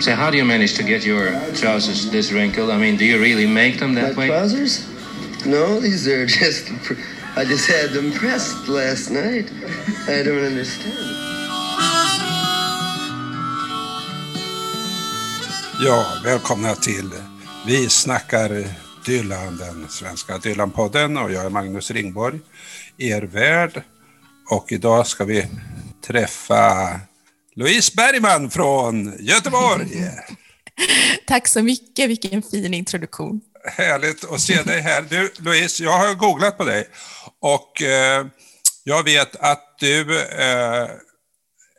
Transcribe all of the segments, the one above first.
So how do you manage to get your trousers this wrinkled? I mean, do you really make them that My way? trousers? No, these are just. I just had them pressed last night. I don't understand. Ja, välkomna till Vi snackar Dylan, den svenska Dylan-podden och jag är Magnus Ringborg, er värd. Och idag ska vi träffa Louise Bergman från Göteborg. Tack så mycket, vilken fin introduktion. Härligt att se dig här. Du, Louise, jag har googlat på dig och eh, jag vet att du eh,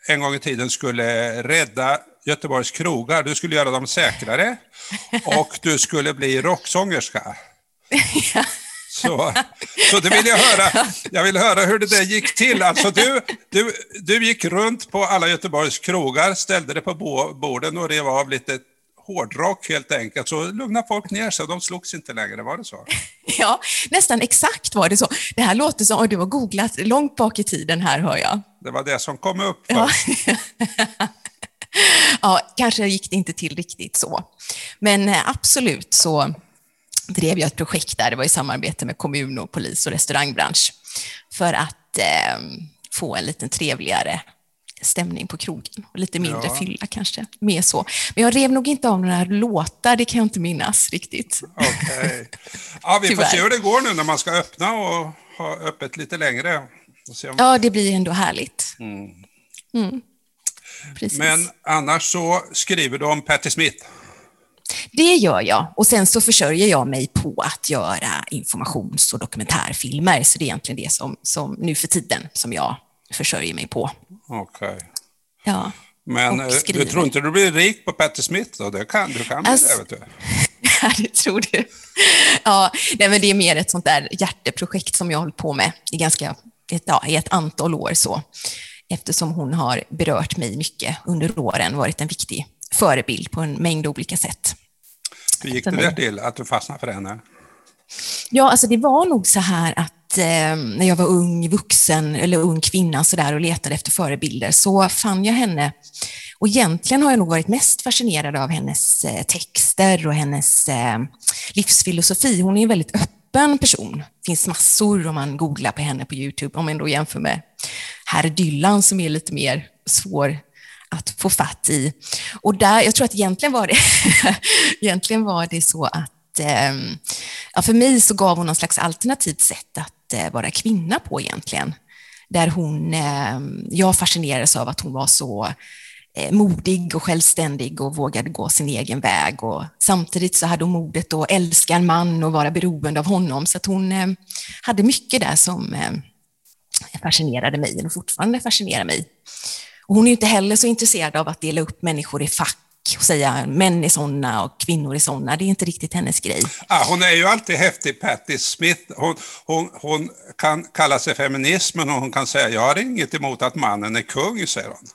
en gång i tiden skulle rädda Göteborgs krogar. Du skulle göra dem säkrare och du skulle bli rocksångerska. Så, så det vill jag höra. Jag vill höra hur det där gick till. Alltså du, du, du gick runt på alla Göteborgs krogar, ställde det på bo- borden och rev av lite hårdrock helt enkelt. Så lugnade folk ner sig de slogs inte längre, var det så? Ja, nästan exakt var det så. Det här låter som, och du har googlat långt bak i tiden här hör jag. Det var det som kom upp Ja. ja, kanske gick det inte till riktigt så. Men eh, absolut så drev jag ett projekt där, det var i samarbete med kommun och polis och restaurangbransch, för att eh, få en lite trevligare stämning på krogen och lite mindre Ja. fylla kanske. Mer så. Men jag rev nog inte av några låtar, det kan jag inte minnas riktigt. Okej. Ja, vi får se hur det går nu när man ska öppna och ha öppet lite längre. Om... Ja, det blir ändå härligt. Mm. Precis. Men annars så skriver du om Patti Smith. Det gör jag. Och sen så försörjer jag mig på att göra informations och dokumentärfilmer. Så det är egentligen det som, som nu för tiden som jag försörjer mig på. Okej. Ja. Men eh, du tror inte du blir rik på Patti Smith då? Det kan, du kan bli Alltså- det, vet du. Ja, det tror du. Ja, nej, men det är mer ett sånt där hjärteprojekt som jag har hållit på med i ganska ett, ja, i ett antal år. så. Eftersom hon har berört mig mycket under åren, varit en viktig förebild på en mängd olika sätt. Hur gick det där till, att du fastnade för henne? Ja, alltså det var nog så här att eh, när jag var ung vuxen eller ung kvinna så där och letade efter förebilder så fann jag henne och egentligen har jag nog varit mest fascinerad av hennes eh, texter och hennes eh, livsfilosofi. Hon är en väldigt öppen person. Det finns massor om man googlar på henne på YouTube, om man då jämför med herr Dylan som är lite mer svår att få fatt i. Och där, jag tror att egentligen var det, egentligen var det så att eh, ja, för mig så gav hon någon slags alternativt sätt att eh, vara kvinna på egentligen. Där hon, eh, jag fascinerades av att hon var så eh, modig och självständig och vågade gå sin egen väg. Och samtidigt så hade hon modet att älska en man och vara beroende av honom. Så att hon ehm, hade mycket där som ehm, fascinerade mig och fortfarande fascinerar mig. Och hon är inte heller så intresserad av att dela upp människor i fack och säga män är sådana och kvinnor är sådana. Det är inte riktigt hennes grej. Ah, hon är ju alltid häftig, Patti Smith. Hon, hon, hon kan kalla sig feminist, men hon kan säga jag har inget emot att mannen är kung, säger hon.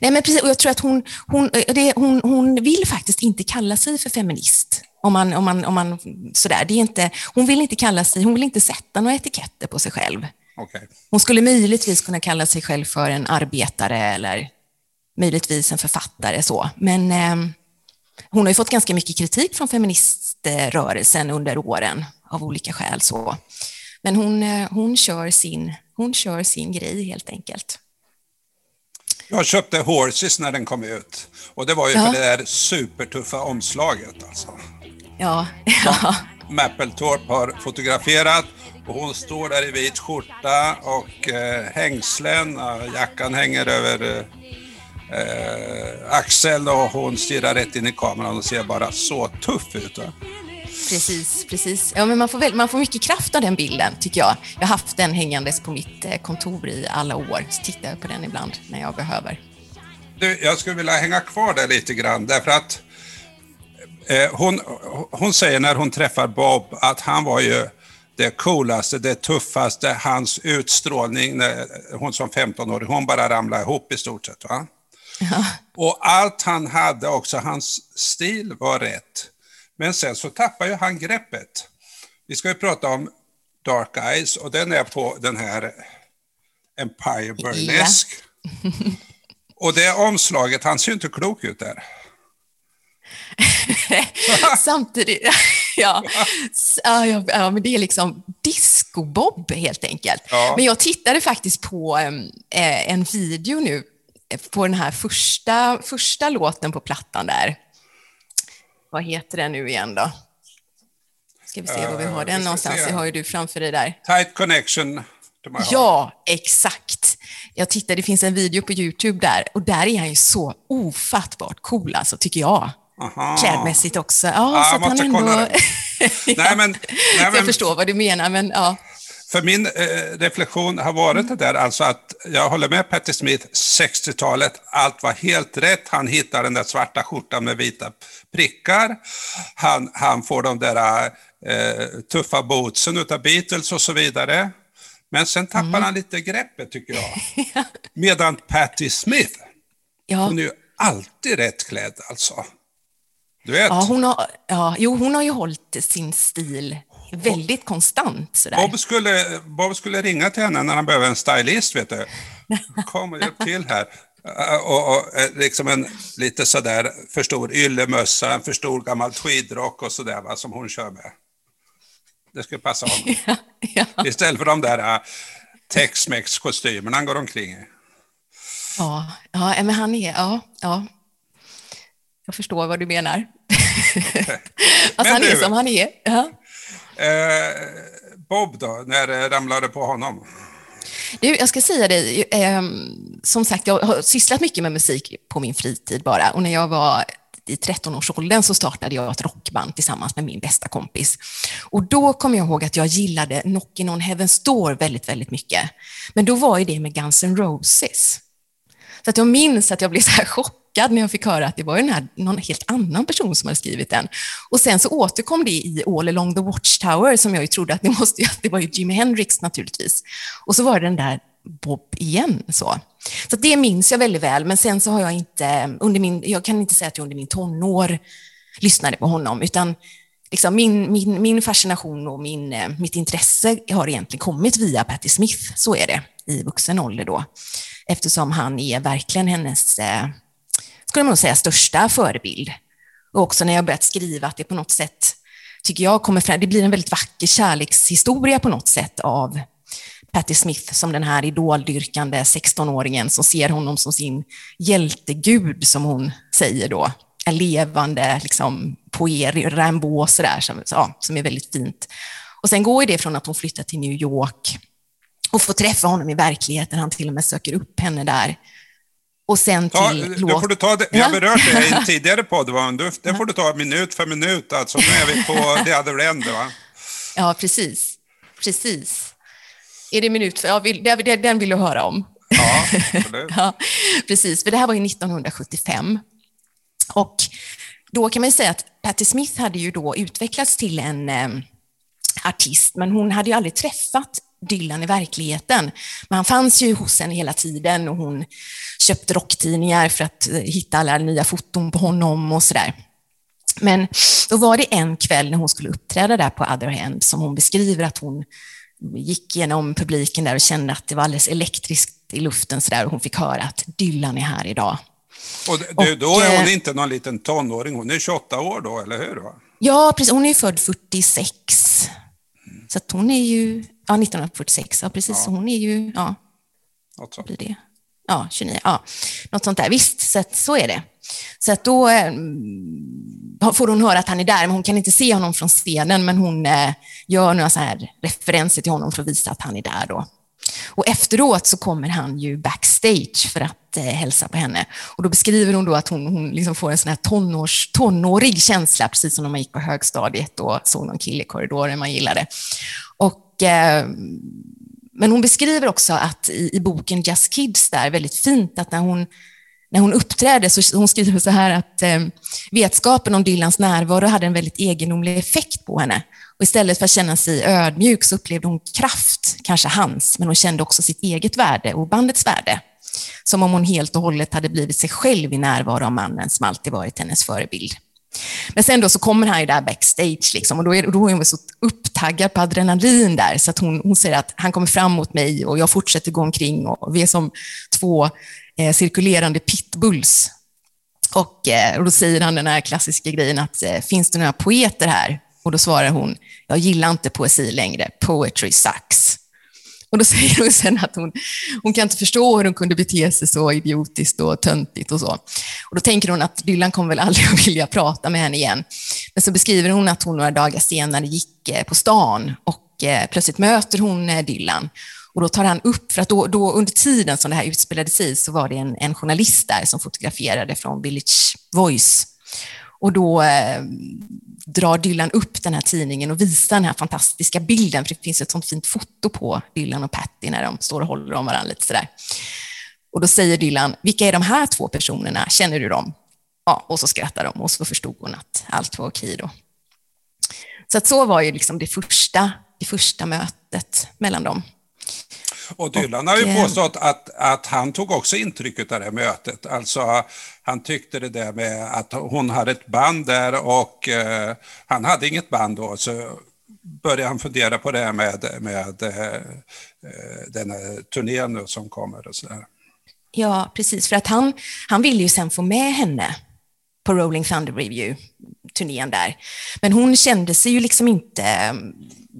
Nej, men precis, och jag tror att hon, hon, det, hon, hon vill faktiskt inte kalla sig för feminist. Om man, om man, om man, sådär. Det är inte, hon vill inte kalla sig, hon vill inte sätta några etiketter på sig själv. Okej. Hon skulle möjligtvis kunna kalla sig själv för en arbetare eller möjligtvis en författare. så. Men eh, hon har ju fått ganska mycket kritik från feministrörelsen under åren av olika skäl. så. Men hon, eh, hon, kör sin, hon kör sin grej helt enkelt. Jag köpte Horses när den kom ut. Och det var ju Ja. för det där supertuffa omslaget. Alltså. Ja, ja. Mapplethorpe har fotograferat och hon står där i vit skjorta och eh, hängslen, och jackan hänger över eh, eh, axeln och hon stirrar rätt in i kameran och ser bara så tuff ut. Va? Precis, precis. Ja, men man, får väl, man får mycket kraft av den bilden, tycker jag. Jag har haft den hängandes på mitt eh, kontor i alla år, så tittar jag på den ibland när jag behöver. Du, jag skulle vilja hänga kvar där lite grann därför att eh, hon, hon säger när hon träffar Bob att han var ju det coolaste, det tuffaste, hans utstrålning, när, hon som 15-åring, hon bara ramlade ihop i stort sett. Va? Och allt han hade också, hans stil var rätt. Men sen så tappar ju han greppet. Vi ska ju prata om Dark Eyes och den är på den här Empire Burlesque. Och det omslaget, han ser ju inte klok ut där. Samtidigt, ja, ja, ja, men det är liksom disco-Bob helt enkelt. Ja. Men jag tittade faktiskt på eh, en video nu eh, på den här första, första låten på plattan där. Vad heter den nu igen då? Ska vi se var vi har Eh, vi den någonstans? se. Det har ju du framför dig där. Tight connection. Ja, exakt. Jag tittade, det finns en video på YouTube där och där är han ju så ofattbart cool alltså, tycker jag. Aha. Klädmässigt också. Ja, Ja, så jag att han ändå... ja. Nej, men- nej, Jag men- förstår vad du menar, men ja. För min eh, reflektion har varit det där, alltså att jag håller med Patti Smith, 60-talet, allt var helt rätt. Han hittar den där svarta skjortan med vita prickar. Han, han får de där eh, tuffa bootsen utav Beatles och så vidare. Men sen tappar Mm. han lite greppet tycker jag. Medan Patti Smith, Ja. hon är ju alltid rätt klädd alltså. Du vet. Ja, hon har, ja, jo, hon har ju hållit sin stil väldigt konstant. Sådär. Bob skulle, Bob skulle ringa till henne när han behöver en stylist, vet du. Kom och hjälp till här. Uh, Och, och eh, liksom en lite sådär för stor yllemössa, en för stor gammal tweedrock och sådär va, som hon kör med. Det skulle passa honom. ja, Istället för de där uh, Tex-Mex-kostymerna han går omkring i. ja, ja, men han är... Ja, ja. Jag förstår vad du menar. alltså, Men han du- är som han är. Ja. Eh, Bob då, när det ramlade på honom? Du, jag ska säga dig, eh, som sagt, jag har sysslat mycket med musik på min fritid bara. Och när jag var i 13-årsåldern så startade jag ett rockband tillsammans med min bästa kompis. Och då kommer jag ihåg att jag gillade Knockin' on Heaven's Door väldigt, väldigt mycket. Men då var ju det med Guns N' Roses. Så att jag minns att jag blev så här chockad när jag fick höra att det var den här, någon helt annan person som hade skrivit den. Och sen så återkom det i All along the Watchtower som jag ju trodde att det måste, att det var ju Jimi Hendrix naturligtvis. Och så var det den där Bob igen. Så, så det minns jag väldigt väl, men sen så har jag inte, under min, jag kan inte säga att jag under min tonår lyssnade på honom, utan liksom min, min, min fascination och min, eh, mitt intresse har egentligen kommit via Patti Smith, så är det, i vuxen ålder då. Eftersom han är verkligen hennes, eh, skulle man nog säga, största förebild. Och också när jag börjat skriva att det på något sätt, tycker jag, kommer fram, det blir en väldigt vacker kärlekshistoria på något sätt av Patti Smith som den här idoldyrkande 16-åringen som ser honom som sin hjältegud, som hon säger då. En levande liksom, poet, Rimbaud och sådär, som, ja, som är väldigt fint. Och sen går det från att hon flyttar till New York och får träffa honom i verkligheten. Han till och med söker upp henne där. Och sen till Ta, låt... då får du ta det. Vi har Ja. berört det i en tidigare podd, va? Det får du ta minut för minut. Alltså, nu är vi på the other end. Va? Ja, precis. Precis. Är det minut för... Ja, vill, det- det- den vill du höra om. Ja. Ja, precis. För det här var ju 1975. Och då kan man ju säga att Patti Smith hade ju då utvecklats till en eh, artist, men hon hade ju aldrig träffat Dylan i verkligheten. Men han fanns ju hos henne hela tiden och hon köpte rocktidningar för att eh, hitta alla nya foton på honom och sådär. Men då var det en kväll när hon skulle uppträda där på Other Hand som hon beskriver att hon gick genom publiken där och kände att det var alldeles elektriskt i luften så där och hon fick höra att Dylan är här idag. Och du, då är hon eh, inte någon liten tonåring, hon är 28 år då, eller hur? Ja, precis. Hon är född 46. Så hon är ju, ja 1946, ja precis. Så hon är ju, ja, Något blir det? Ja, 29, ja. Något sånt där. Visst, så, att, så är det. Så att då eh, får hon höra att han är där, men hon kan inte se honom från scenen, men hon eh, gör några så här referenser till honom för att visa att han är där då. Och efteråt så kommer han ju backstage för att eh, hälsa på henne. Och då beskriver hon då att hon, hon liksom får en sån här tonårs, tonårig känsla, precis som när man gick på högstadiet och såg någon kille i korridoren man gillade. Och, eh, men hon beskriver också att i, i boken Just Kids där, väldigt fint, att när hon när hon uppträdde så hon skriver så här att eh, vetskapen om Dylans närvaro hade en väldigt egendomlig effekt på henne. Och istället för att känna sig ödmjuk så upplevde hon kraft, kanske hans, men hon kände också sitt eget värde och bandets värde. Som om hon helt och hållet hade blivit sig själv i närvaro av mannen som alltid varit hennes förebild. Men sen då så kommer han ju där backstage liksom, och då är, då är hon så upptaggad på adrenalin där så att hon, hon säger att han kommer fram mot mig och jag fortsätter gå omkring och vi är som två eh, cirkulerande pitbulls. Och, eh, och då säger han den här klassiska grejen att eh, finns det några poeter här? Och då svarar hon, jag gillar inte poesi längre, poetry sucks. Och då säger hon sen att hon, hon kan inte förstå hur hon kunde bete sig så idiotiskt och töntigt och så. Och då tänker hon att Dylan kommer väl aldrig att vilja prata med henne igen. Men så beskriver hon att hon några dagar senare gick eh, på stan och eh, plötsligt möter hon eh, Dylan. Och då tar han upp, för att då, då under tiden som det här utspelade sig så var det en, en journalist där som fotograferade från Village Voice. Och då eh, drar Dylan upp den här tidningen och visar den här fantastiska bilden, för det finns ett sånt fint foto på Dylan och Patty när de står och håller om varandra lite sådär. Och då säger Dylan, vilka är de här två personerna? Känner du dem? Ja, och så skrattar de och så förstod hon att allt var okej då. Så att så var ju liksom det första, det första mötet mellan dem. Och Dylan har ju eh, påstått att, att han tog också intryck av det här mötet. Alltså, han tyckte det där med att hon hade ett band där och eh, han hade inget band då. Så började han fundera på det här med, med eh, eh den här turnén som kommer och sådär. Ja, precis. För att han, han ville ju sen få med henne på Rolling Thunder Review-turnén där. Men hon kände sig ju liksom inte...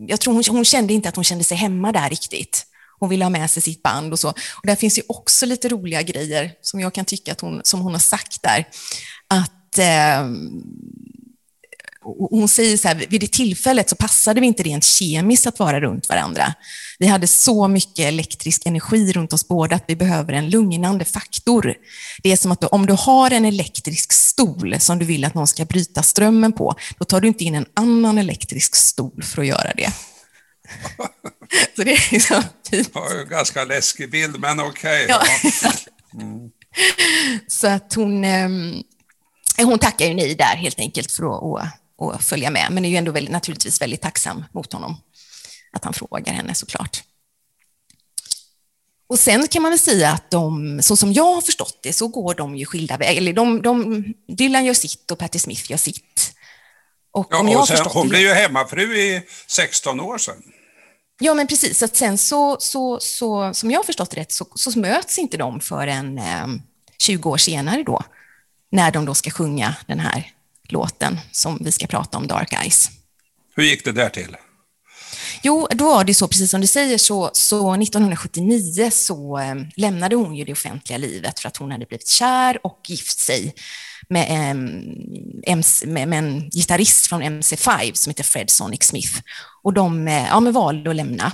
Jag tror hon, hon kände inte att hon kände sig hemma där riktigt. Hon ville ha med sig sitt band och så. Och där finns ju också lite roliga grejer som jag kan tycka att hon, som hon har sagt där. Att eh, hon säger så här, vid det tillfället så passade vi inte rent kemiskt att vara runt varandra. Vi hade så mycket elektrisk energi runt oss båda att vi behöver en lugnande faktor. Det är som att du, om du har en elektrisk stol som du vill att någon ska bryta strömmen på, då tar du inte in en annan elektrisk stol för att göra det. Så det är liksom typ... ja, ganska läskig bild, men okej. Okay. Ja. Mm. Så att hon, ehm, hon tackar ju nej där helt enkelt för att, att, att följa med, men är ju ändå väldigt, naturligtvis väldigt tacksam mot honom att han frågar henne såklart. Och sen kan man väl säga att de, så som jag har förstått det, så går de ju skilda vägar. Eller de, de, Dylan gör sitt och Patti Smith gör sitt. Och, ja, och sen, hon blev ju hemmafru i 16 år sedan. Ja, men precis. Så sen så, så, så, som jag har förstått rätt, så, så möts inte de förrän eh, 20 år senare då, när de då ska sjunga den här låten som vi ska prata om, Dark Eyes. Hur gick det där till? Jo, då var det så, precis som du säger, så, så 1979 så eh, lämnade hon ju det offentliga livet för att hon hade blivit kär och gift sig med en, med, med en gitarrist från MC5 som heter Fred Sonic Smith. Och de eh, ja, men valde att lämna,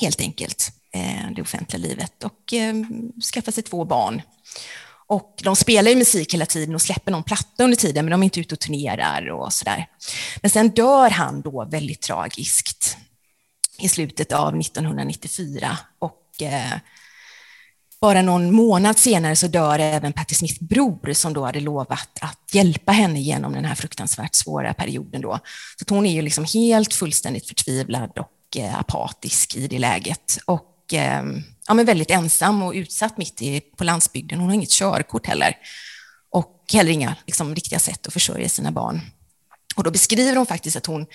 helt enkelt, eh, det offentliga livet och eh, skaffa sig två barn. Och de spelar ju musik hela tiden och släpper någon platta under tiden, men de är inte ute och turnerar och sådär. Men sen dör han då väldigt tragiskt i slutet av 1994 och eh, bara någon månad senare så dör även Patti Smiths bror som då hade lovat att hjälpa henne genom den här fruktansvärt svåra perioden. Då. Så hon är ju liksom helt fullständigt förtvivlad och eh, apatisk i det läget. Och ehm, ja, men väldigt ensam och utsatt mitt i, på landsbygden. Hon har inget körkort heller och heller inga liksom, riktiga sätt att försörja sina barn. Och då beskriver hon faktiskt att hon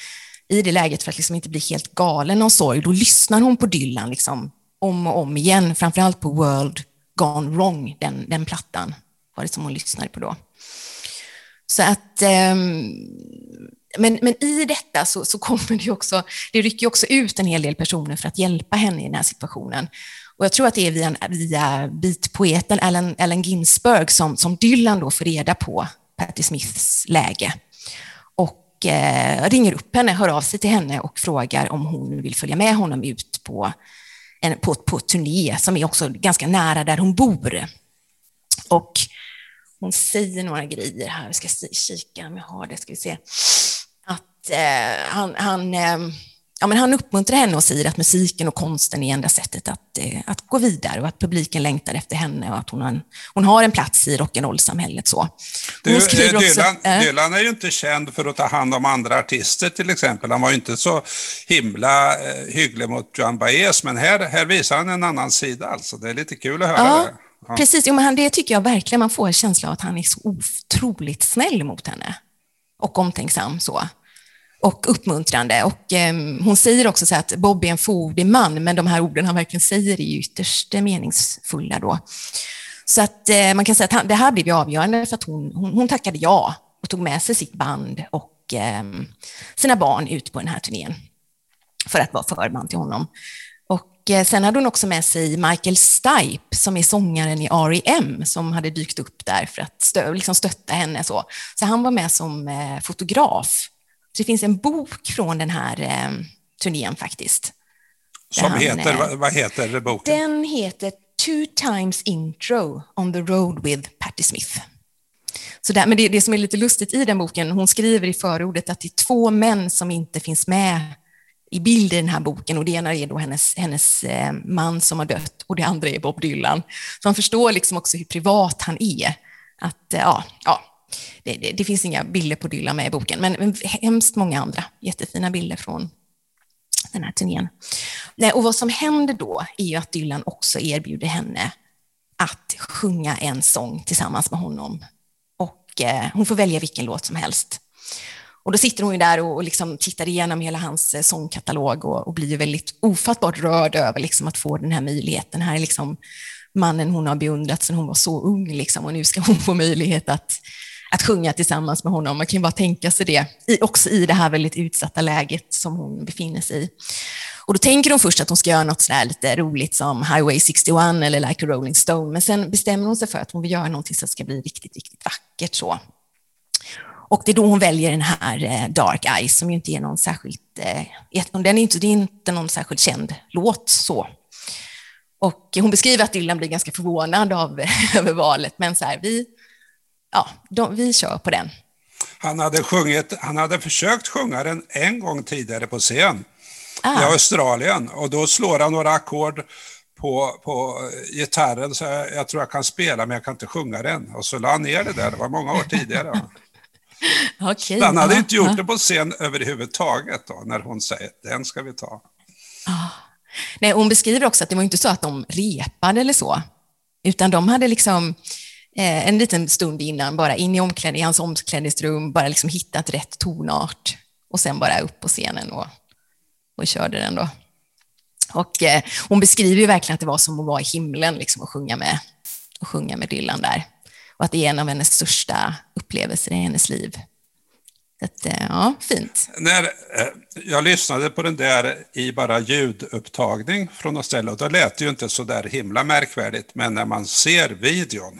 i det läget, för att liksom inte bli helt galen av sorg, då lyssnar hon på Dylan liksom, om och om igen, framförallt på World Gone Wrong, den, den plattan var det som hon lyssnade på då. Så att, ehm, men, men i detta så, så kommer det också, det rycker också ut en hel del personer för att hjälpa henne i den här situationen. Och jag tror att det är via, via beatpoeten Allen, Allen Ginsberg som, som Dylan då får reda på Patti Smiths läge. Och eh, ringer upp henne, hör av sig till henne och frågar om hon vill följa med honom ut på på, på turné som är också ganska nära där hon bor. Och hon säger några grejer här, vi ska kika om jag har det, ska vi se. Att eh, han, han, eh, ja, men han uppmuntrar henne och säger att musiken och konsten är enda sättet att, eh, att gå vidare och att publiken längtar efter henne och att hon har en, hon har en plats i rock'n'roll-samhället. Du, eh, Dylan, äh, Dylan är ju inte känd för att ta hand om andra artister till exempel. Han var ju inte så himla eh, hygglig mot Joan Baez, men här, här visar han en annan sida alltså. Det är lite kul att höra ja. det. Ja. Precis, jo, men det tycker jag verkligen man får en känsla av att han är så otroligt snäll mot henne. och omtänksam. så och uppmuntrande. Och, eh, hon säger också så att Bob är en fogdig man, men de här orden han verkligen säger är ytterst meningsfulla. Då. Så att eh, man kan säga att han, det här blev avgörande för att hon, hon, hon, tackade ja och tog med sig sitt band och eh, sina barn ut på den här turnén för att vara förband till honom. Och eh, sen hade hon också med sig Michael Stipe som är sångaren i R.E.M. som hade dykt upp där för att stö liksom stötta henne. Så. så han var med som eh, fotograf så det finns en bok från den här eh, turnén faktiskt. Som han, heter, eh, vad, heter boken? Den heter Two Times Intro on the Road with Patti Smith. Så där, men det, det som är lite lustigt i den boken, hon skriver i förordet att det är två män som inte finns med i bild i den här boken och det ena är då hennes, hennes eh, man som har dött och det andra är Bob Dylan. Så man förstår liksom också hur privat han är. Att, eh, ja, ja, det, det, det, finns inga bilder på Dylan med i boken, men, hemskt många andra jättefina bilder från den här turnén. Och vad som händer då är ju att Dylan också erbjuder henne att sjunga en sång tillsammans med honom. Och eh, hon får välja vilken låt som helst. Och då sitter hon ju där och, liksom tittar igenom hela hans eh, sångkatalog och, och blir ju väldigt ofattbart rörd över liksom att få den här möjligheten. Här är liksom mannen hon har beundrat sedan hon var så ung liksom, och nu ska hon få möjlighet att att sjunga tillsammans med honom. Man kan ju bara tänka sig det, också i det här väldigt utsatta läget som hon befinner sig i. Och då tänker hon först att hon ska göra något sådär lite roligt som Highway 61 eller Like a Rolling Stone, men sen bestämmer hon sig för att hon vill göra någonting som ska bli riktigt, riktigt vackert. Så. Och det är då hon väljer den här eh, Dark Eyes, som ju inte är någon särskilt, eh, den är inte, det är inte någon särskilt känd låt så. Och hon beskriver att Dylan blir ganska förvånad av, över valet, men så här, vi, ja, de, vi kör på den. Han hade, sjungit, han hade försökt sjunga den en gång tidigare på scen ah. i Australien och då slår han några ackord på, på gitarren så jag, jag, tror jag kan spela men jag kan inte sjunga den. Och så la han ner det där, det var många år tidigare. okay, han hade ja, inte gjort ja. det på scen överhuvudtaget då, när hon säger den ska vi ta. Ah. Nej, hon beskriver också att det var inte så att de repade eller så, utan de hade liksom eh, en liten stund innan, bara in i, omkläd, i hans omklädningsrum, bara liksom hittat rätt tonart och sen bara upp på scenen och, och körde den då. Och eh, hon beskriver ju verkligen att det var som att vara i himlen liksom, och, sjunga med, och sjunga med Dylan där. Och att det är en av hennes största upplevelser i hennes liv. Så eh, ja, fint. När eh, jag lyssnade på den där i bara ljudupptagning från något ställe, och då lät det ju inte så där himla märkvärdigt, men när man ser videon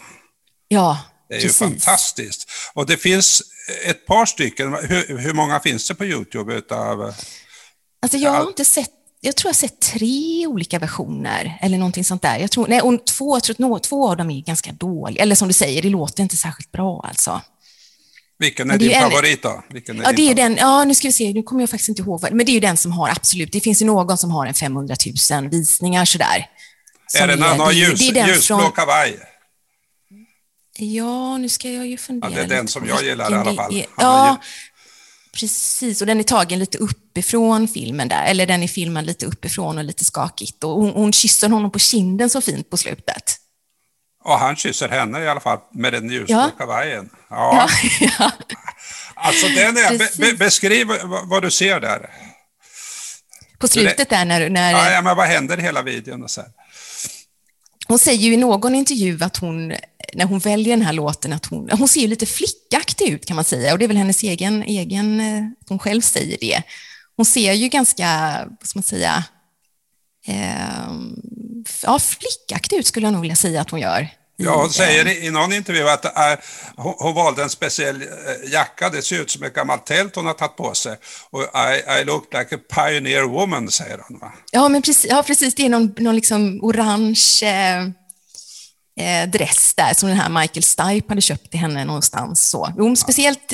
Ja, Det är precis. ju fantastiskt. Och det finns ett par stycken, hur, hur många finns det på YouTube utav? Alltså jag har inte sett jag tror jag har sett tre olika versioner eller någonting sånt där. Jag tror, nej, och två, jag tror två av dem är ganska dåliga. Eller som du säger, det låter inte särskilt bra alltså. Vilken är din är favorit då? Vilken är ja, det är den, ja, nu ska vi se, nu kommer jag faktiskt inte ihåg, men det är ju den som har absolut, det finns ju någon som har en 500 000 visningar sådär. Är det när han har ljus, ljusblå kavaj? Ja, nu ska jag ju fundera. Ja, det är den som jag gillar i alla fall. Ja, precis. Och den är tagen lite uppifrån filmen där, eller den är filmad lite uppifrån och lite skakigt. Och hon, hon kysser honom på kinden så fint på slutet. Och han kysser henne i alla fall med den ljusblå ja. kavajen. Ja. ja, ja. Alltså den är, be, be, beskriv vad du ser där. På slutet där när... när ja, men vad händer i hela videon? Och så här? Hon säger ju i någon intervju att hon, när hon väljer den här låten, att hon, hon ser lite flickaktig ut kan man säga, och det är väl hennes egen, egen eh, hon själv säger det. Hon ser ju ganska, vad ska man säga, eh, ja, flickaktig ut skulle jag nog vilja säga att hon gör. Ja, hon säger i någon intervju att äh, hon, hon, valde en speciell äh, jacka. Det ser ut som ett gammalt tält hon har tagit på sig. Och I, I look like a pioneer woman, säger hon. Va? Ja, men precis, ja, precis. Det är någon, någon liksom orange eh, dress där som den här Michael Stipe hade köpt till henne någonstans. Så. Hon speciellt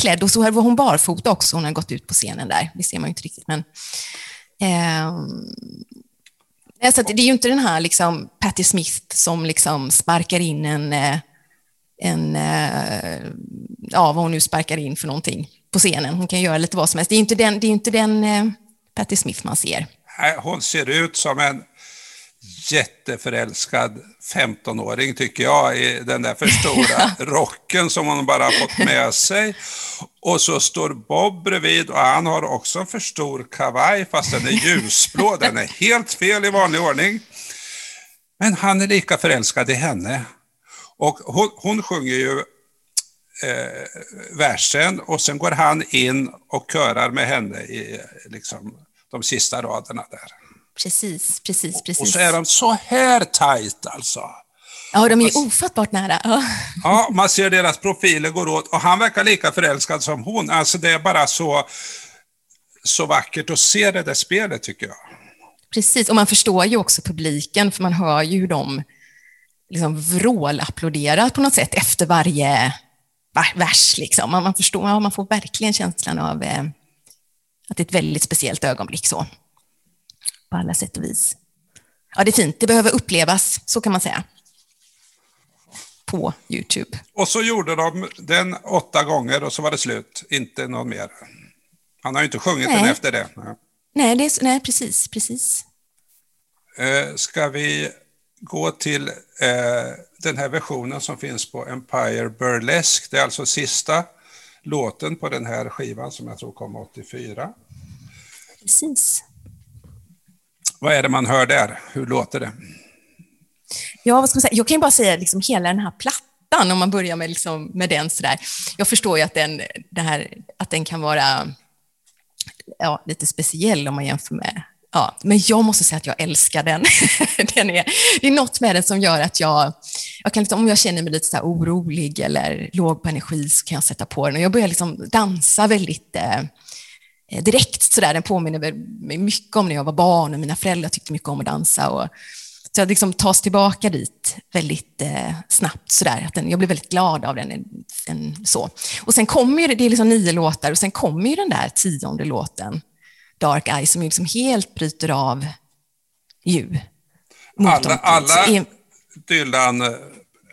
klädd och så var hon barfota också. Hon har gått ut på scenen där. Det ser man ju inte riktigt. Men, eh, så det är ju inte den här liksom Patti Smith som liksom sparkar in en, eh, en, eh, ja vad hon nu sparkar in för någonting på scenen. Hon kan göra lite vad som helst. Det är inte den, det är inte den eh, Patti Smith man ser. Hon ser ut som en jätteförälskad 15-åring tycker jag i den där för stora rocken som hon bara har fått med sig. Och så står Bob bredvid och han har också en för stor kavaj fast den är ljusblå. Den är helt fel i vanlig ordning. Men han är lika förälskad i henne. Och hon, hon sjunger ju eh, versen och sen går han in och körar med henne i liksom, de sista raderna där. Precis, precis, precis. Och så är de så här tajt alltså. Ja, de är ofattbart nära. Ja. ja, man ser deras profiler går åt och han verkar lika förälskad som hon. Alltså det är bara så, så vackert att se det där spelet tycker jag. Precis, och man förstår ju också publiken, för man hör ju hur de liksom vrålapplåderar på något sätt efter varje vers. Liksom. Man, förstår, man får verkligen känslan av eh, att det är ett väldigt speciellt ögonblick. så på alla sätt och vis. Ja, det är fint. Det behöver upplevas, så kan man säga. På Youtube. Och så gjorde de den åtta gånger och så var det slut. Inte någon mer. Han har ju inte sjungit nej. den efter det. Nej, nej, det är, nej precis, precis. Eh, ska vi gå till eh, den här versionen som finns på Empire Burlesque. Det är alltså sista låten på den här skivan som jag tror kom 84. Precis. Vad är det man hör där? Hur låter det? Ja, vad ska man säga? Jag kan ju bara säga liksom hela den här plattan, om man börjar med, liksom, med den sådär. Jag förstår ju att den, det här, att den kan vara ja, lite speciell om man jämför med Ja, men jag måste säga att jag älskar den. den är, det är något med den som gör att jag, jag kan liksom, om jag känner mig lite så orolig eller låg på energi så kan jag sätta på den och jag börjar liksom dansa väldigt eh, Eh, direkt sådär. Den påminner mig mycket om när jag var barn och mina föräldrar tyckte mycket om att dansa. Och, så jag liksom tas tillbaka dit väldigt eh, snabbt sådär. Att den, jag blir väldigt glad av den. En, en, så. Och sen kommer ju, det är liksom nio låtar och sen kommer ju den där tionde låten, Dark Eye, som liksom helt bryter av ju. Alla, alla Dylan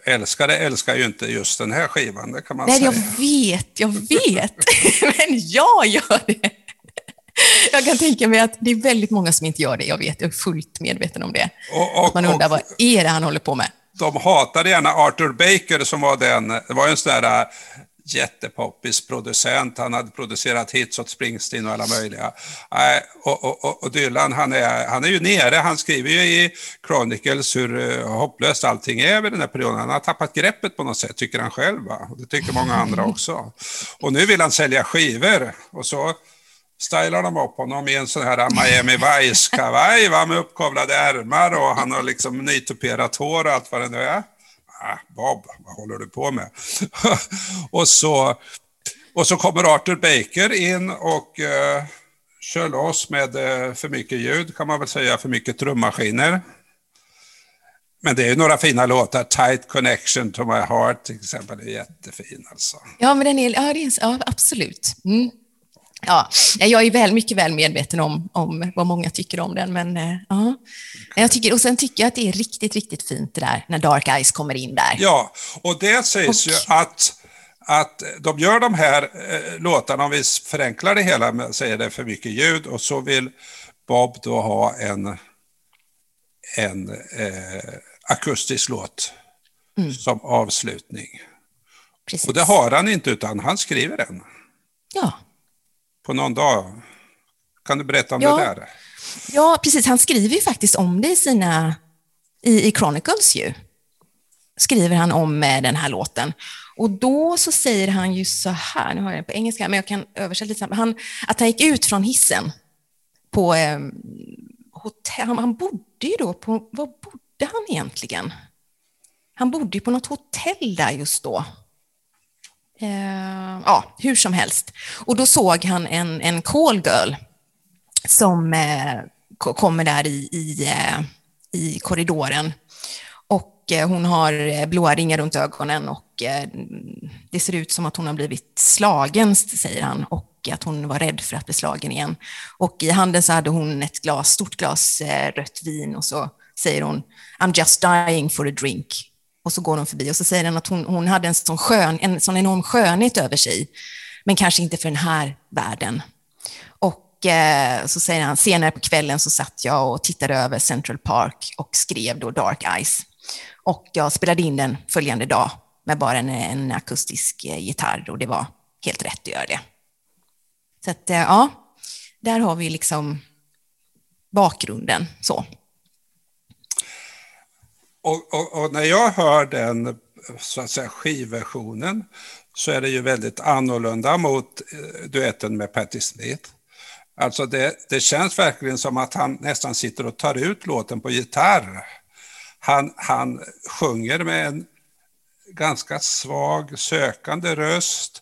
älskare älskar ju inte just den här skivan, det kan man Nej, säga. jag vet, jag vet. Men jag gör det. Jag kan tänka mig att det är väldigt många som inte gör det. Jag vet, jag är fullt medveten om det. Och, och, man undrar, vad är det han håller på med? De hatade gärna Arthur Baker som var den, det var en sån där äh, jättepoppis producent. Han hade producerat hits åt Springsteen och alla möjliga. Och, och, och, Dylan, han är, han är ju nere. Han skriver ju i Chronicles hur äh, hopplöst allting är vid den här perioden. Han har tappat greppet på något sätt, tycker han själv. Va? Det tycker många andra också. Och nu vill han sälja skivor. Och så stylar de upp honom i en sån här Miami Vice-kavaj med uppkavlade ärmar och han har liksom nytuperat hår och allt vad det nu är. Ah, Bob, vad håller du på med? och, så, och så kommer Arthur Baker in och uh, kör loss med uh, för mycket ljud, kan man väl säga, för mycket trummaskiner. Men det är ju några fina låtar. Tight Connection to My Heart till exempel, är jättefin alltså. Ja, men den är, ja, det är, ja absolut. Mm. Ja, jag är väl, mycket väl medveten om, om vad många tycker om den, men eh, ja. Jag tycker, och sen tycker jag att det är riktigt, riktigt fint det där när Dark Eyes kommer in där. Ja, och det sägs och... ju att, att de gör de här eh, låtarna, om vi förenklar det hela med säga det för mycket ljud, och så vill Bob då ha en, en eh, akustisk låt mm. som avslutning. Precis. Och det har han inte, utan han skriver den. Ja på någon dag. Kan du berätta om ja. det där? Ja, precis. Han skriver ju faktiskt om det i sina, i, i Chronicles ju. Skriver han om eh, den här låten. Och då så säger han ju så här, nu har jag det på engelska, men jag kan översätta lite snabbt. Han, att han gick ut från hissen på eh, hotell, han, han bodde ju då på, var bodde han egentligen? Han bodde ju på något hotell där just då. Eh, ja, hur som helst. Och då såg han en, en call girl som eh, kommer där i, i, eh, i korridoren. Och eh, hon har eh, blåa ringar runt ögonen och eh, det ser ut som att hon har blivit slagen, säger han, och att hon var rädd för att bli slagen igen. Och i handen så hade hon ett glas, stort glas eh, rött vin och så säger hon I'm just dying for a drink. Och så går hon förbi och så säger den att hon, hon hade en sån, skön, en sån enorm skönhet över sig, men kanske inte för den här världen. Och eh, så säger han, senare på kvällen så satt jag och tittade över Central Park och skrev då Dark Eyes. Och jag spelade in den följande dag med bara en, en akustisk eh, gitarr och det var helt rätt att göra det. Så att, eh, ja, där har vi liksom bakgrunden så. Och, och, och, när jag hör den så att säga, skivversionen så är det ju väldigt annorlunda mot eh, duetten med Patti Smith. Alltså det, det känns verkligen som att han nästan sitter och tar ut låten på gitarr. Han, han sjunger med en ganska svag sökande röst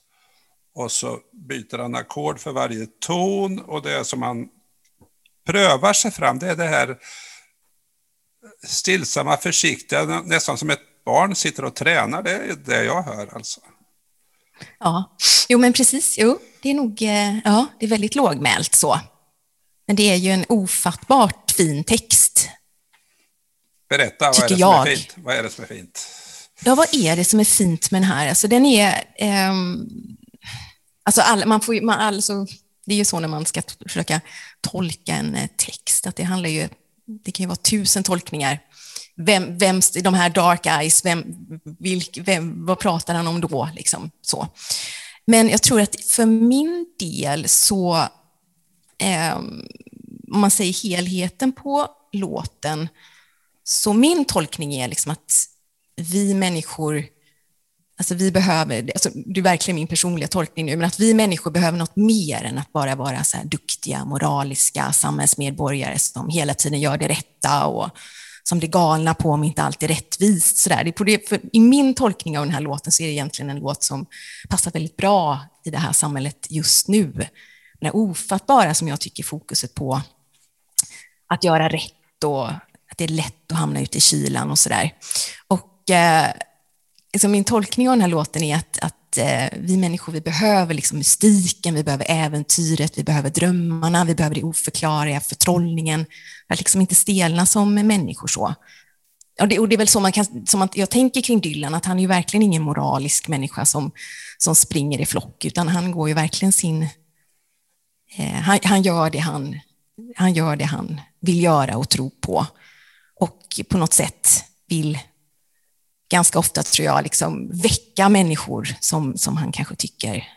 och så byter han ackord för varje ton och det är som han prövar sig fram. Det är det här stillsamma, försiktiga, nästan som ett barn sitter och tränar. Det är det jag hör alltså. Ja, jo men precis. Jo, det är nog eh, ja, det är väldigt lågmält så. Men det är ju en ofattbart fin text. Berätta, vad är, det som är fint? vad är det som är fint? Ja, vad är det som är fint med den här? Alltså, den är... Eh, alltså, all, man får, man, alltså, det är ju så när man ska försöka tolka en eh, text, att det handlar ju... Det kan ju vara tusen tolkningar. Vem, vem, de här dark eyes, vem, vilk, vem, vad pratar han om då? Liksom, så. Men jag tror att för min del så, eh, om man säger helheten på låten, så min tolkning är liksom att vi människor, alltså vi behöver, alltså det är verkligen min personliga tolkning nu, men att vi människor behöver något mer än att bara vara så här duktiga, moraliska samhällsmedborgare som hela tiden gör det rätta och som blir galna på om inte allt är rättvist. Så där. Det är det, för I min tolkning av den här låten så är det egentligen en låt som passar väldigt bra i det här samhället just nu. Den här ofattbara som jag tycker fokuset på att göra rätt och att det är lätt att hamna ute i kylan och sådär. Och eh, liksom min tolkning av den här låten är att, att eh, vi människor, vi behöver liksom mystiken, vi behöver äventyret, vi behöver drömmarna, vi behöver det oförklarliga, förtrollningen, att liksom inte stelna som människor så. Och det, och det är väl så man kan, som att jag tänker kring Dylan, att han är ju verkligen ingen moralisk människa som, som springer i flock, utan han går ju verkligen sin... Eh, han, han, gör det han, han gör det han vill göra och tro på. Och på något sätt vill ganska ofta, tror jag, liksom väcka människor som, som han kanske tycker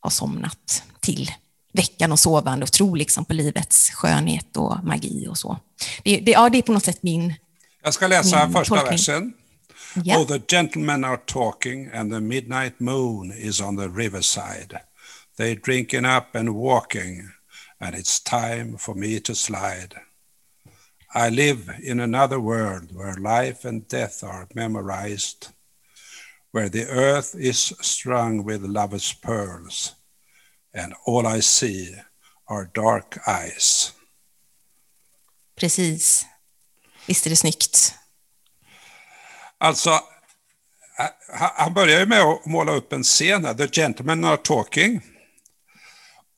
har somnat till veckan och sovande och tro liksom på livets skönhet och magi och så. Det, det, ja, det är på något sätt min Jag ska läsa första tolkning. versen. Yeah. Oh, the gentlemen are talking and the midnight moon is on the riverside. They drinking up and walking and it's time for me to slide. I live in another world where life and death are memorized, where the earth is strung with lovers' pearls, and all I see are dark eyes. Precis. Visst är det snyggt? Alltså, han börjar ju med att måla upp en scen här, The Gentlemen are talking.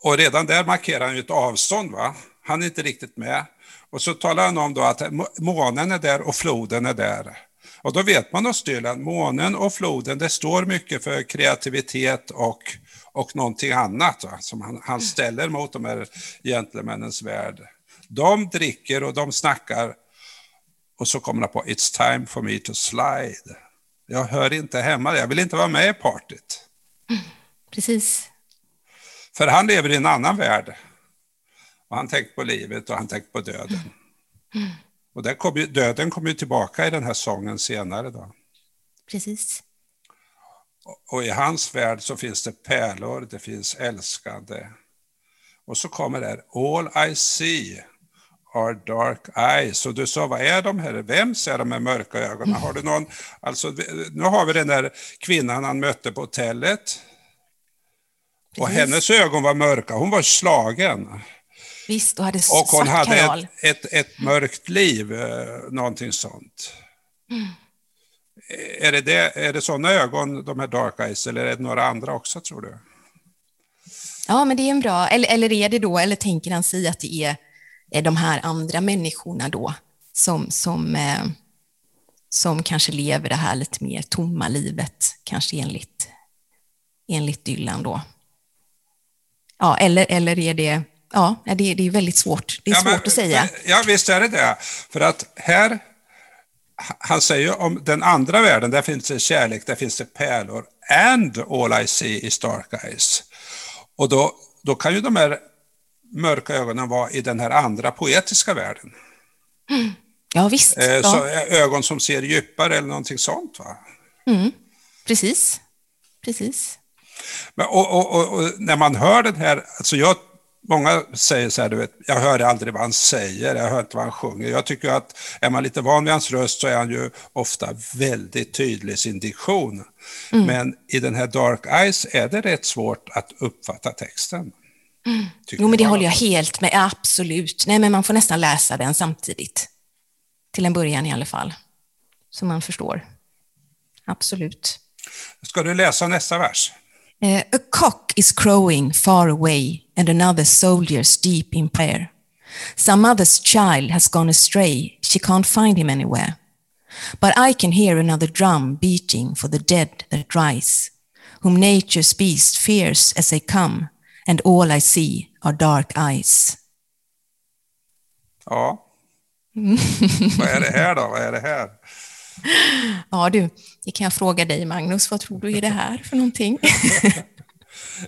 Och redan där markerar han ju ett avstånd. Va? Han är inte riktigt med. Och så talar han om då att månen är där och floden är där. Och då vet man hos Dylan, månen och floden, det står mycket för kreativitet och, och någonting annat va, som han, han ställer mot de här gentlemännens värld. De dricker och de snackar och så kommer han på It's time for me to slide. Jag hör inte hemma jag vill inte vara med i partyt. Precis. För han lever i en annan värld. Och han tänkte på livet och han tänkte på döden. Och där kom ju, döden kommer ju tillbaka i den här sången senare. Då. Precis. Och, i hans värld så finns det pärlor, det finns älskande. Och så kommer det här, all I see are dark eyes. Och du sa, vad är de här? Vem är de med mörka ögonen? Har du någon, alltså, nu har vi den där kvinnan han mötte på hotellet. Precis. Och hennes ögon var mörka, hon var slagen. Visst, och hade Och hon hade ett, ett, ett, mörkt liv, eh, någonting sånt. Mm. Är det, det, är det sådana ögon, de här dark eyes, eller är det några andra också, tror du? Ja, men det är en bra, eller, eller är det då, eller tänker han sig att det är, är de här andra människorna då, som, som, eh, som kanske lever det här lite mer tomma livet, kanske enligt, enligt Dylan då? Ja, eller, eller är det ja, det, det är väldigt svårt. Det är Ja, svårt men- att säga. Ja, visst är det det. För att här, han säger om den andra världen, där finns det kärlek, där finns det pärlor. And all I see is dark eyes. Och då, då kan ju de här mörka ögonen vara i den här andra poetiska världen. Ja, visst. Eh, ja. så ögon som ser djupare eller någonting sånt. Va? Precis. Precis. Men, och, och, och, och när man hör den här, alltså jag, många säger så här, du vet, jag hör aldrig vad han säger, jag hör inte vad han sjunger. Jag tycker att är man lite van vid hans röst så är han ju ofta väldigt tydlig i sin diktion. Men i den här Dark Eyes är det rätt svårt att uppfatta texten. Tycker Jo, men det håller jag helt med. Absolut. Nej, men man får nästan läsa den samtidigt. Till en början i alla fall. Så man förstår. Absolut. Ska du läsa nästa vers? Eh, a cock is crowing far away and another soldier's deep in prayer. Some other's child has gone astray, she can't find him anywhere. But I can hear another drum beating for the dead that rise, whom nature's beast fears as they come, and all I see are dark eyes. Ja. vad är det här då? Vad är det här? Ja du, det kan jag fråga dig Magnus, vad tror du är det här för någonting?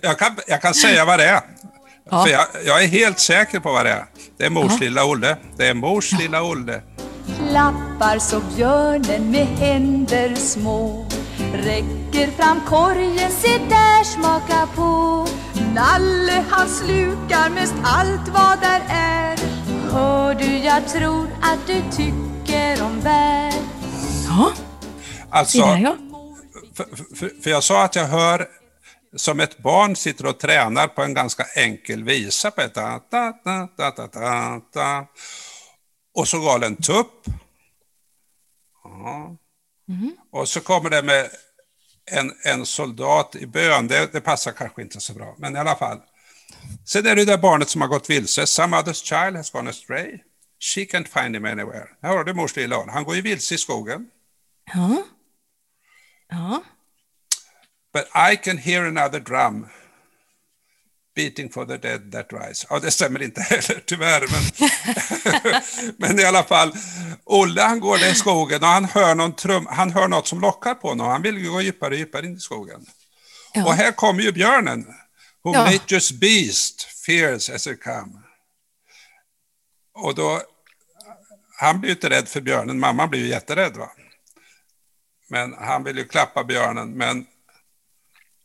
Jag kan, jag kan säga vad det är. Ja. För jag, jag är helt säker på vad det är. Det är mors lilla Olle. Det är mors lilla Olle. Klappar så björnen med händer små Räcker fram korgen, se där smaka på Nalle han slukar mest allt vad där är Hör du, jag tror att du tycker om bär Ja, Alltså, det där ja. för, för, för jag sa att jag hör som ett barn sitter och tränar på en ganska enkel visa på ett da, da, da, da, da, da, da. Och så galen tupp. Ja. Och så kommer det med en, en soldat i bön. Det, det passar kanske inte så bra, men i alla fall. Sen är det det barnet som har gått vilse. Some other's child has gone astray. She can't find him anywhere. Här har du mors lilla. Han går ju vilse i skogen. Ja. Ja. But I can hear another drum beating for the dead that rise. Ja, det stämmer inte heller, tyvärr. Men, men i alla fall, Olle han går där i skogen och han hör, någon trum, han hör något som lockar på honom. Han vill ju gå djupare och djupare in i skogen. Ja. Och här kommer ju björnen. Whom Ja. nature's beast fears as it come. Och då, han blir ju inte rädd för björnen, mamman blir ju jätterädd. Va? Men han vill ju klappa björnen, men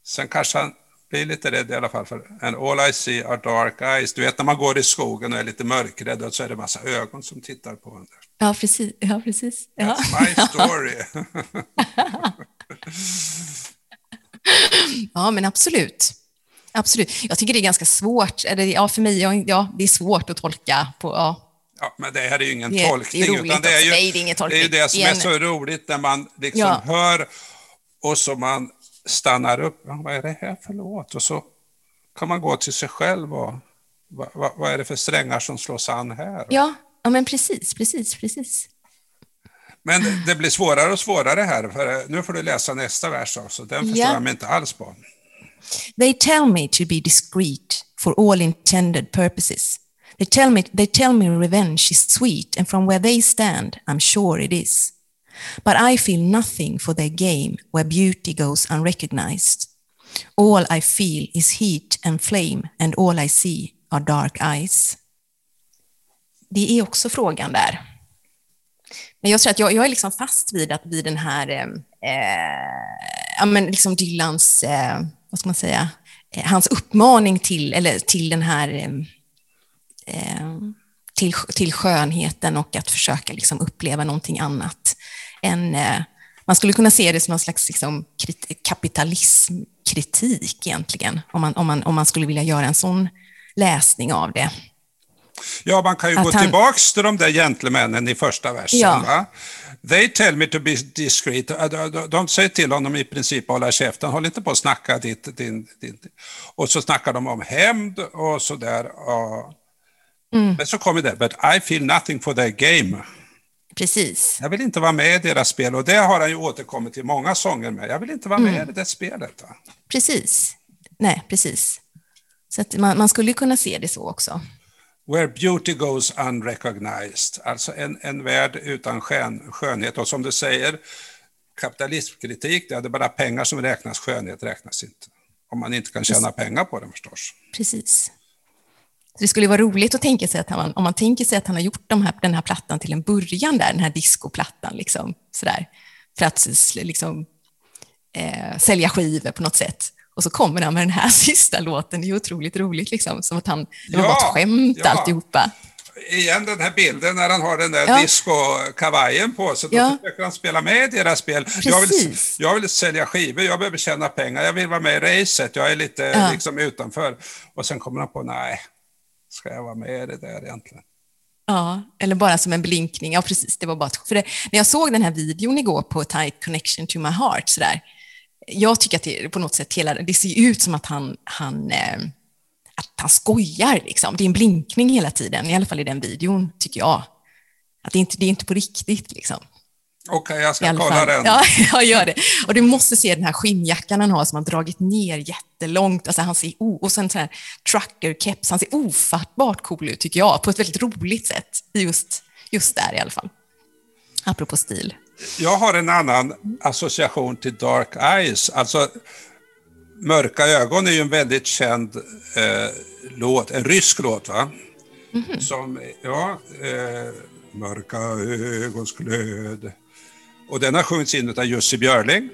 sen kanske han blir lite rädd i alla fall. För and all I see are dark eyes. Du vet när man går i skogen och är lite mörkrädd och så är det massa ögon som tittar på en. Ja, precis. Ja, precis. Ja. That's my story. ja, men absolut. Absolut. Jag tycker det är ganska svårt. Eller, ja, för mig, ja, det är svårt att tolka på, ja, Ja, men det här är ju ingen Det är- tolkning. det är utan det är ju Nej, det är ingen tolkning. Det är det som är så roligt när man liksom Ja. hör och så man stannar upp. Vad är det här för låt? Och så kan man gå till sig själv och vad, vad, vad är det för strängar som slås an här? ja, ja men precis, precis, precis. Men det blir svårare och svårare här, för eh, nu får du läsa nästa vers också. Den förstår Ja. jag mig inte alls på. They tell me to be discreet for all intended purposes. They tell me, they tell me revenge is sweet, and from where they stand, I'm sure it is. But I feel nothing for their game where beauty goes unrecognized. All I feel is heat and flame, and all I see are dark eyes. Det är också frågan där. Men jag tror att jag, jag är liksom fast vid att vid den här, ehm, eh, ja men liksom Dylans, eh, vad ska man säga, eh, hans uppmaning till, eller till den här, eh, till, till skönheten och att försöka liksom uppleva någonting annat än, eh, man skulle kunna se det som någon slags liksom, krit- kapitalismkritik egentligen, om man, om, man, om man skulle vilja göra en sån läsning av det. Ja, man kan ju Att gå han- tillbaks till de där gentlemännen i första versen. Ja. Va? They tell me to be discreet. Äh, De säger till honom i princip att hålla käften, håll inte på att snacka ditt, din, din. Och så snackar de om hämnd och sådär. Och... Mm. Men så kommer det, but I feel nothing for their game. Precis. Jag vill inte vara med i deras spel och det har han ju återkommit till många sånger med. Jag vill inte vara med Mm. i det spelet. Va? Precis. Nej, precis. Så att man, man skulle kunna se det så också. Where beauty goes unrecognized, alltså en, en värld utan skön, skönhet. Och som du säger, kapitalistkritik, det är bara pengar som räknas, skönhet räknas inte. Om man inte kan tjäna pengar på den förstås. Precis. Så det skulle vara roligt att tänka sig att han, om man tänker sig att han har gjort de här, den här plattan till en början där, den här discoplattan, liksom, sådär, för att liksom, eh, sälja skivor på något sätt. Och så kommer han med den här sista låten, det är otroligt roligt, liksom, som att han, det var ja, bara ett skämt ja. alltihopa. Igen den här bilden när han har den där ja. disco-kavajen på sig, då ja. försöker han spela med i deras spel. Jag vill, jag vill sälja skivor, jag behöver tjäna pengar, jag vill vara med i racet, jag är lite ja. liksom utanför. Och sen kommer han på, nej, ska jag vara med i det där egentligen? Ja, eller bara som en blinkning. Ja, precis. Det var bara för det, När jag såg den här videon igår på Tight Connection to My Heart, så där, jag tycker att det på något sätt hela, det ser ut som att han, han, eh, att han skojar. Liksom. Det är en blinkning hela tiden, i alla fall i den videon, tycker jag. Att det, inte, det är inte på riktigt. Liksom. Okej, okay, jag ska kolla den. Ja, jag gör det. Och du måste se den här skinnjackan han har som han dragit ner jättelångt. Alltså han ser, och sen sån här trucker-keps. Han ser ofattbart cool ut, tycker jag, på ett väldigt roligt sätt. Just, just där i alla fall. Apropå stil. Jag har en annan association till Dark Eyes. Alltså, Mörka ögon är ju en väldigt känd eh, låt, en rysk låt va? Mm -hmm. Som, ja, eh, Mörka ögons glöd. Och den har sjungits in av Jussi Björling.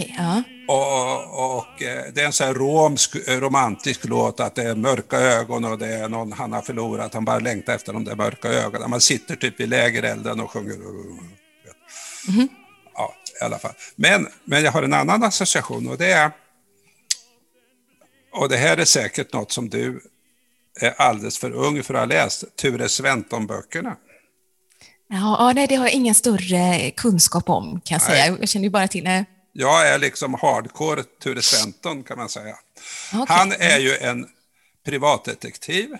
Okay, ja. Och, och, eh, det är en sån här romsk, eh, romantisk låt, att det är mörka ögon och det är någon han har förlorat, han bara längtar efter de där mörka ögonen. Man sitter typ i lägerelden och sjunger. Mm. Ja, i alla fall. Men, men jag har en annan association och det är, och det här är säkert något som du är alldeles för ung för att ha läst, Ture Sventon-böckerna. Ja, nej, det har jag ingen större kunskap om, kan jag säga. Jag känner ju bara till... Nej. Jag är liksom hardcore Ture Sventon kan man säga. Okay. Han är ju en privatdetektiv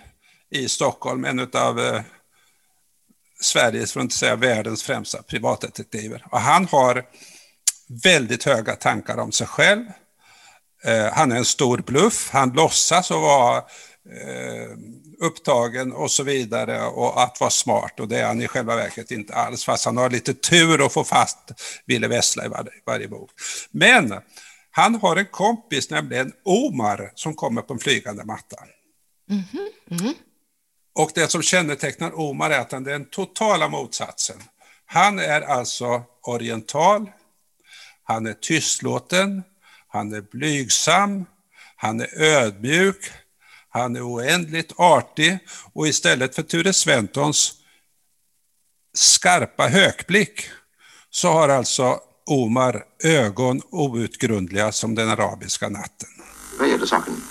i Stockholm, en av eh, Sveriges, för att inte säga världens främsta privatdetektiver. Och han har väldigt höga tankar om sig själv. Eh, han är en stor bluff, han låtsas att vara eh, upptagen och så vidare och att vara smart och det är han i själva verket inte alls fast han har lite tur att få fast Ville Vessla i varje, varje bok. Men han har en kompis, nämligen Omar, som kommer på en flygande matta. Mm -hmm. Mm. Och det som kännetecknar Omar är att han är den totala motsatsen. Han är alltså oriental, han är tystlåten, han är blygsam, han är ödmjuk, han är oändligt artig och istället för Ture Sventons skarpa hökblick så har alltså Omar ögon outgrundliga som den arabiska natten. Vad gäller saken?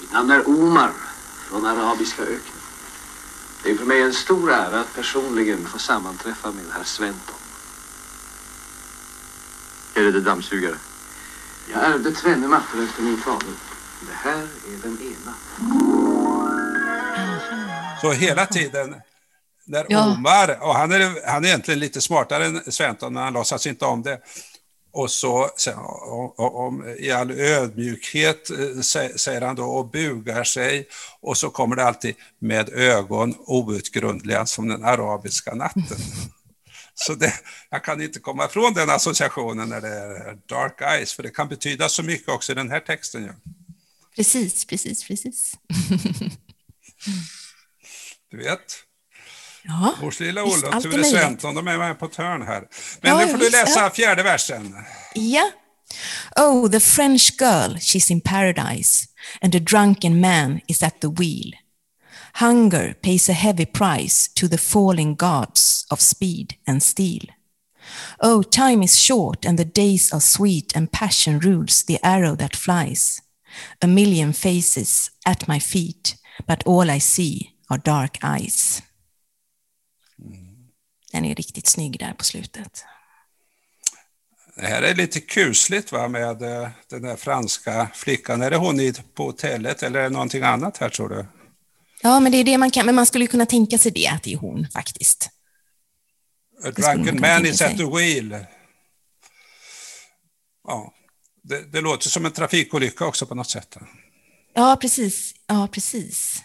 Mitt namn är Omar från arabiska öknen. Det är för mig en stor ära att personligen få sammanträffa med herr Sventon. Är det dammsugare? Jag ärvde tvenne mattor efter min fader. Det här är den ena. Så hela tiden när ja. Omar, och han är, han är egentligen lite smartare än Sventon, men han låtsas inte om det. Och så sen, och, och, i all ödmjukhet eh, säger han då och bugar sig och så kommer det alltid med ögon outgrundliga som den arabiska natten. Så det, jag kan inte komma ifrån den associationen när det är dark eyes, för det kan betyda så mycket också i den här texten. Ja. Precis, precis, precis. du vet. Ja, Vårs lilla Olle och Ture Sventon, de är med på törn här. Men ja, nu får du läsa ja. fjärde versen. Ja. Oh, the French girl, she's in paradise, and the drunken man is at the wheel. Hunger pays a heavy price to the falling gods of speed and steel. Oh, time is short and the days are sweet, and passion rules the arrow that flies. A million faces at my feet, but all I see are dark eyes. Den är riktigt snygg där på slutet. Det här är lite kusligt va, med eh, den där franska flickan. Är det hon på hotellet eller är det någonting annat här tror du? Ja, men det är det man kan, men man skulle kunna tänka sig det, att det är hon faktiskt. A drunken man is at the wheel. Ja, det, det låter som en trafikolycka också på något sätt. Ja, precis. Ja, precis.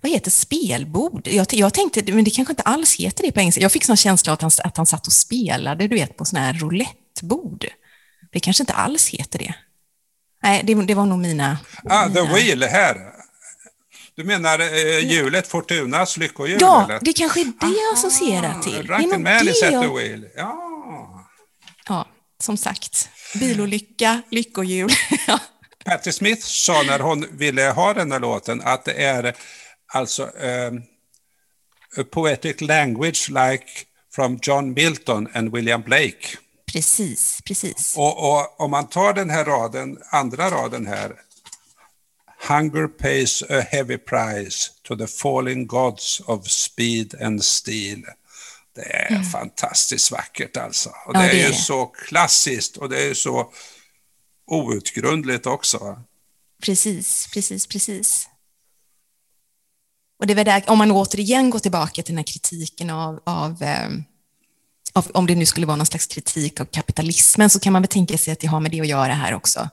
Vad heter spelbord? Jag, jag tänkte, men det kanske inte alls heter det på engelska. Jag fick sån känsla att han, att han satt och spelade, du vet, på sån här roulettebord. Det kanske inte alls heter det. Nej, det, det var nog mina... Ah, the mina... wheel här. Du menar eh, hjulet, Fortunas lyckohjul? Ja, eller? det kanske är det jag associerar till. Det är nog Drunken man is det at the wheel. Ja. Som sagt. Bilolycka, lyckohjul. Patti Smith sa när hon ville ha den här låten att det är alltså um, poetic language like from John Milton and William Blake. Precis, precis. Och, och om man tar den här raden, andra raden här. Hunger pays a heavy price to the falling gods of speed and steel. Det är fantastiskt vackert alltså. Och det, Mm. Ja, det är är ju det. så klassiskt och det är så outgrundligt också. Precis, precis, precis. Och det väl där, om man återigen går tillbaka till den här kritiken av, av, ehm, av, om det nu skulle vara någon slags kritik av kapitalismen, så kan man väl tänka sig att det har med det att göra här också.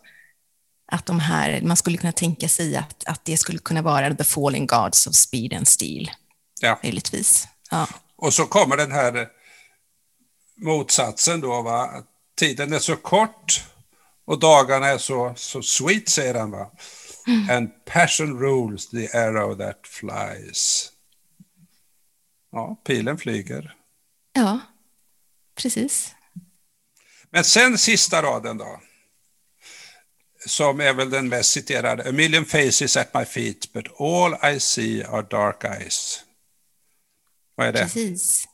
Att de här, man skulle kunna tänka sig att, att det skulle kunna vara the falling gods of speed and steel, Ja. möjligtvis. Ja, Och så kommer den här motsatsen då, va? Tiden är så kort och dagarna är så, så sweet, säger han. Va? And passion rules the arrow that flies. Ja, pilen flyger. ja precis. Men sen sista raden då. Som är väl den mest citerade. A million faces at my feet, but all I see are dark eyes. Vad är det? Precis.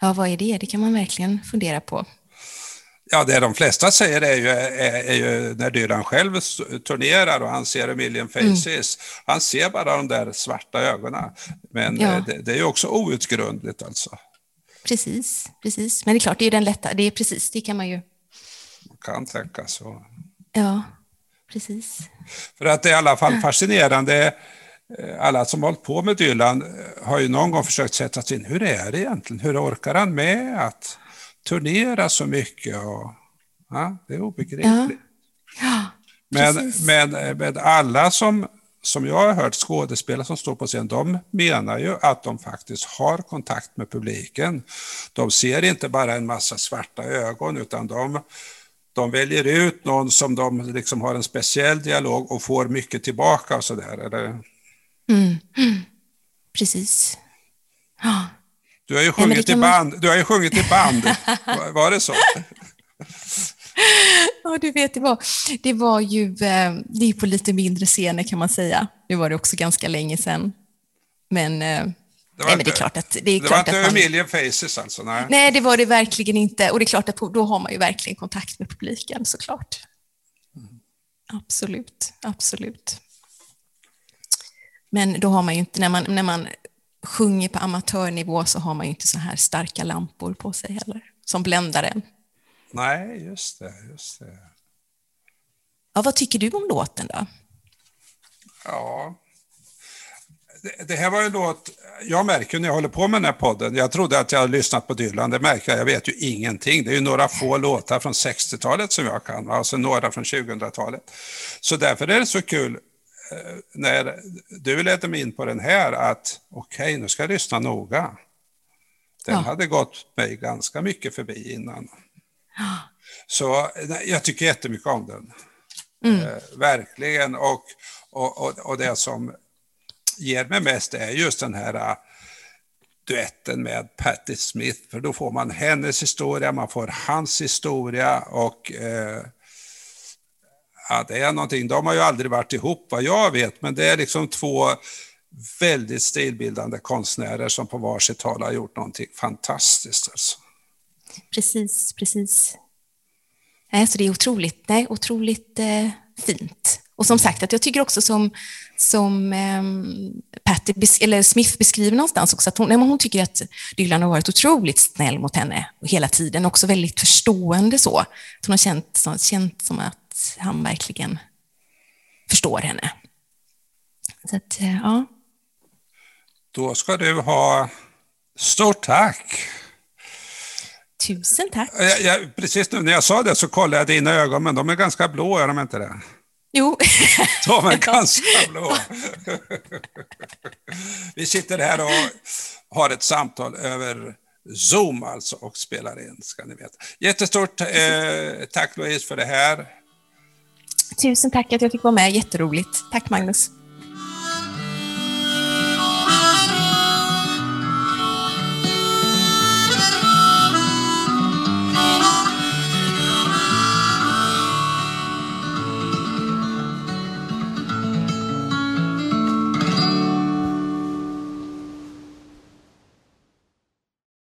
Ja, vad är det? Det kan man verkligen fundera på. Ja, det de flesta säger är ju, är, är ju när Dylan själv turnerar och han ser a million faces. Han ser bara de där svarta ögonen. Men Ja. eh, det, det är ju också outgrundligt alltså. Precis, precis. Men det är klart, det är den lätta, det är precis, det kan man ju, Man kan tänka så. ja, precis. För att det är i alla fall fascinerande. Eh, Alla som hållit på med Dylan eh, har ju någon gång försökt sätta sig in, hur är det egentligen? Hur orkar han med att turnera så mycket? Och, ja, det är obegripligt. Ja, Men, Precis. men, eh, men alla som, som jag har hört, skådespelare som står på scen, de menar ju att de faktiskt har kontakt med publiken. De ser inte bara en massa svarta ögon, utan de, de väljer ut någon som de liksom har en speciell dialog och får mycket tillbaka och sådär. Mm, mm. precis. Ja, Du har ju men det sjungit i kan man- band. Du har ju sjungit i band. Var, var det så? ja du vet, det var, det var ju, eh, det är på lite mindre scener kan man säga. Nu var det också ganska länge sedan. Men, eh, var nej, men inte- det är klart att det är Det var klart inte att a man, million faces alltså? Nej. Nej, det var det verkligen inte. Och det är klart att då har man ju verkligen kontakt med publiken såklart. Absolut, absolut. Men då har man ju inte, när man, när man sjunger på amatörnivå så har man ju inte så här starka lampor på sig heller, som bländar en. Nej, just det. Just det. Ja, vad tycker du om låten då? Ja. Det, här var en låt, jag märker när jag håller på med den här podden, jag trodde att jag hade lyssnat på Dylan, det märker jag, jag vet ju ingenting. Det är ju några få låtar från 60-talet som jag kan, sen några från 2000-talet. Så därför är det så kul när du ledde mig in på den här att okej, nu ska jag lyssna noga. Den Ja. hade gått mig ganska mycket förbi innan. Så jag tycker jättemycket om den. Eh, verkligen. Och, och, och, och det som ger mig mest är just den här eh, duetten med Patti Smith. För då får man hennes historia, man får hans historia och eh, ja, det är någonting. De har ju aldrig varit ihop vad jag vet, men det är liksom två väldigt stilbildande konstnärer som på varsitt håll har gjort någonting fantastiskt. Alltså. Precis, precis. Nej, så det är otroligt, nej, otroligt eh, fint. Och som sagt, att jag tycker också som, som eh, Patty, eller Smith beskriver någonstans också, att hon, hon tycker att Dylan har varit otroligt snäll mot henne hela tiden, också väldigt förstående så. Att hon har känt, känt som att han verkligen förstår henne. Så att, eh, ja. Då ska du ha stort tack. Tusen tack. Jag, jag, precis nu när jag sa det så kollade jag dina ögon, men de är ganska blå, är de inte det? Jo. De är ganska blå. Vi sitter här och har ett samtal över Zoom alltså och spelar in, ska ni veta. Jättestort eh, tack Louise för det här. Tusen tack att jag fick vara med, jätteroligt. Tack Magnus.